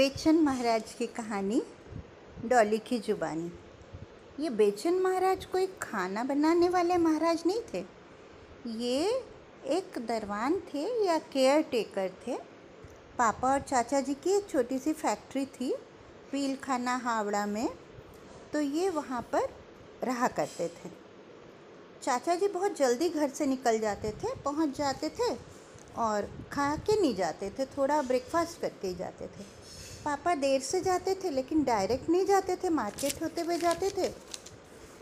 बेचन महाराज की कहानी, डॉली की जुबानी। ये बेचन महाराज कोई खाना बनाने वाले महाराज नहीं थे। ये एक दरवान थे या केयर टेकर थे। पापा और चाचा जी की एक छोटी सी फैक्ट्री थी पील खाना हावड़ा में। तो ये वहाँ पर रहा करते थे। चाचा जी बहुत जल्दी घर से निकल जाते थे, पहुँच जाते थे और खा के नहीं जाते थे, थोड़ा ब्रेकफास्ट करके ही जाते थे। पापा देर से जाते थे, लेकिन डायरेक्ट नहीं जाते थे मार्केट होते हुए जाते थे।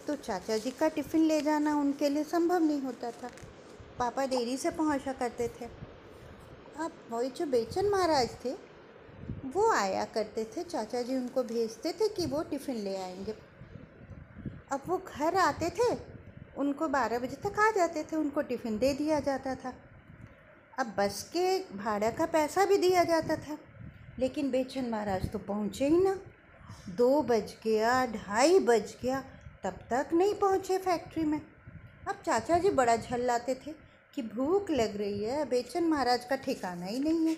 तो चाचा जी का टिफ़िन ले जाना उनके लिए संभव नहीं होता था। पापा देरी से पहुँचा करते थे। अब वही जो बेचन महाराज थे, वो आया करते थे। चाचा जी उनको भेजते थे कि वो टिफ़िन ले आएँगे। अब वो घर आते थे, उनको बारह बजे तक आ जाते थे, उनको टिफ़िन दे दिया जाता था। अब बस के भाड़ा का पैसा भी दिया जाता था। लेकिन बेचन महाराज तो पहुँचे ही ना। दो बज गया, ढाई बज गया, तब तक नहीं पहुँचे फैक्ट्री में। अब चाचा जी बड़ा झल्लाते थे कि भूख लग रही है, बेचन महाराज का ठिकाना ही नहीं है।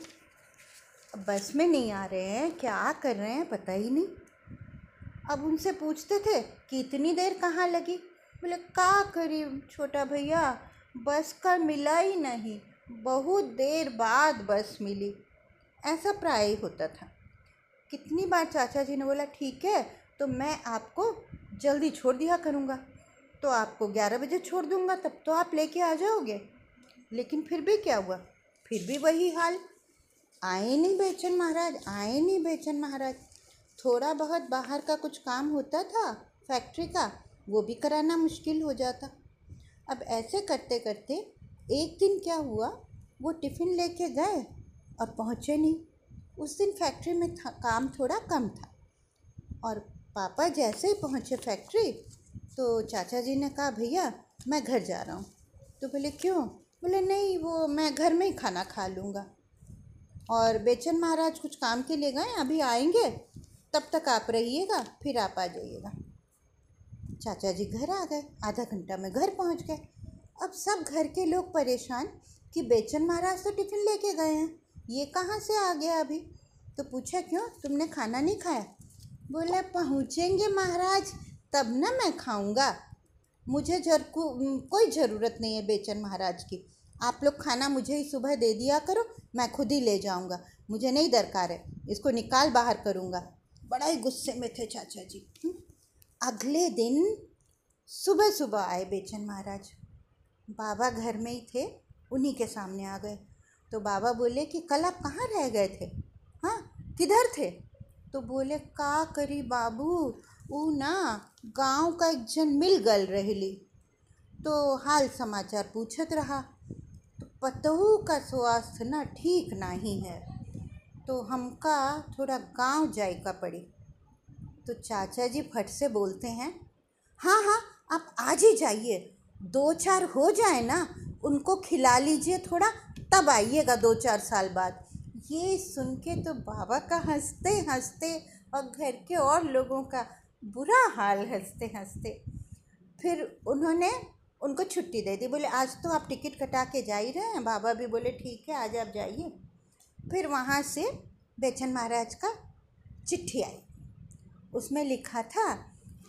बस में नहीं आ रहे हैं, क्या कर रहे हैं पता ही नहीं। अब उनसे पूछते थे कि इतनी देर कहाँ लगी। बोले, का करी छोटा भैया, बस का मिला ही नहीं। बहुत देर बाद बस मिली। ऐसा प्राय होता था। कितनी बार चाचा जी ने बोला, ठीक है तो मैं आपको जल्दी छोड़ दिया करूँगा। तो आपको ग्यारह बजे छोड़ दूँगा, तब तो आप लेके आ जाओगे। लेकिन फिर भी क्या हुआ? फिर भी वही हाल। आए नहीं बेचन महाराज, आए नहीं बेचन महाराज। थोड़ा बहुत बाहर का कुछ काम होता था, फैक्ट्री का, वो भी कराना मुश्किल हो जाता। अब ऐसे करते करते एक दिन क्या हुआ, वो टिफ़िन लेके गए और पहुँचे नहीं। उस दिन फैक्ट्री में था, काम थोड़ा कम था। और पापा जैसे ही पहुँचे फैक्ट्री तो चाचा जी ने कहा, भैया, मैं घर जा रहा हूँ। तो बोले, क्यों? बोले, नहीं, वो मैं घर में ही खाना खा लूँगा। और बेचन महाराज कुछ काम के लिए गए, अभी आएँगे, तब तक आप रहिएगा, फिर आप आ जाइएगा। चाचा जी घर आ गए, आधा घंटा में घर पहुँच गए। अब सब घर के लोग परेशान कि बेचन महाराज तो टिफ़िन लेके गए हैं। ये कहाँ से आ गया अभी? तो पूछा क्यों? तुमने खाना नहीं खाया? बोले पहुँचेंगे महाराज तब ना मैं खाऊँगा। मुझे जर को, कोई ज़रूरत नहीं है बेचन महाराज की। आप लोग खाना मुझे ही सुबह दे दिया करो मैं खुद ही ले जाऊँगा। मुझे नहीं दरकार है इसको निकाल बाहर करूँगा। बड़ा ही गुस्से में थे चाचा जी। अगले दिन सुबह सुबह आए बेचन महाराज। बाबा घर में ही थे उन्हीं के सामने आ गए। तो बाबा बोले कि कल आप कहाँ रह गए थे? हाँ किधर थे? तो बोले, का करी बाबू, ऊ ना गाँव का एक जन मिल गल रहली। तो हाल समाचार पूछत रहा तो पतहू का स्वास्थ्य ना ठीक नहीं है तो हमका थोड़ा गाँव जाए का पड़ी। तो चाचा जी फट से बोलते हैं हाँ हाँ आप आज ही जाइए, दो चार हो जाए ना उनको खिला लीजिए थोड़ा, तब आइएगा दो चार साल बाद। ये सुन के तो बाबा का हँसते हँसते और घर के और लोगों का बुरा हाल हँसते हँसते, फिर उन्होंने उनको छुट्टी दे दी। बोले, आज तो आप टिकट कटा के जा ही रहे हैं। बाबा भी बोले, ठीक है, आज आप जाइए। फिर वहाँ से बेचन महाराज का चिट्ठी आई। उसमें लिखा था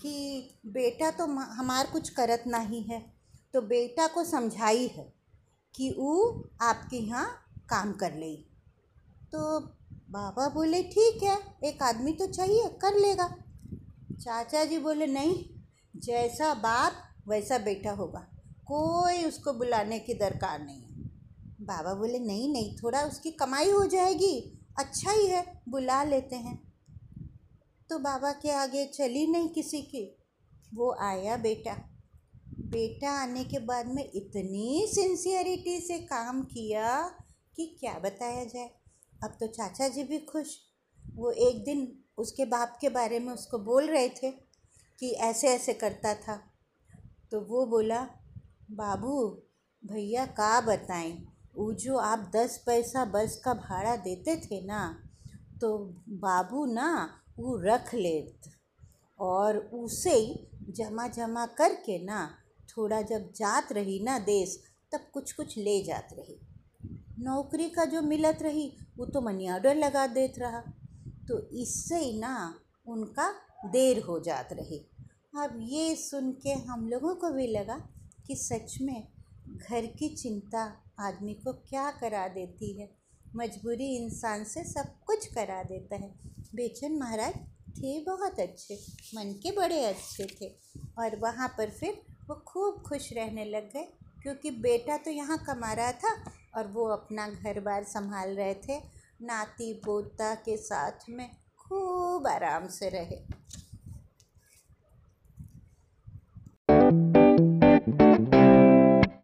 कि, बेटा तो हमार कुछ करत नहीं है। तो बेटा को समझाई है कि वो आपके यहाँ काम कर ले। तो बाबा बोले, ठीक है, एक आदमी तो चाहिए, कर लेगा। चाचा जी बोले, नहीं, जैसा बाप, वैसा बेटा होगा। कोई उसको बुलाने की दरकार नहीं है। बाबा बोले, नहीं नहीं, थोड़ा उसकी कमाई हो जाएगी। अच्छा ही है, बुला लेते हैं। तो बाबा के आगे चली नहीं किसी की। वो आया बेटा। बेटा आने के बाद में इतनी सिंसियरिटी से काम किया कि क्या बताया जाए। अब तो चाचा जी भी खुश। वो एक दिन उसके बाप के बारे में उसको बोल रहे थे कि ऐसे ऐसे करता था। तो वो बोला, बाबू, भैया का बताएँ, वो जो आप दस पैसा बस का भाड़ा देते थे ना तो बाबू ना वो रख लेत और उसे जमा जमा करके ना थोड़ा जब जात रही ना देश, तब कुछ कुछ ले जात रही। नौकरी का जो मिलत रही, वो तो मनी ऑर्डर लगा देत रहा। तो इससे ही ना उनका देर हो जात रही। अब ये सुन के हम लोगों को भी लगा कि सच में घर की चिंता आदमी को क्या करा देती है। मजबूरी इंसान से सब कुछ करा देता है। बेचन महाराज थे बहुत अच्छे, मन के बड़े अच्छे थे। और वहाँ पर फिर वो खूब खुश रहने लग गए, क्योंकि बेटा तो यहाँ कमा रहा था और वो अपना घर बार संभाल रहे थे। नाती पोता के साथ में खूब आराम से रहे।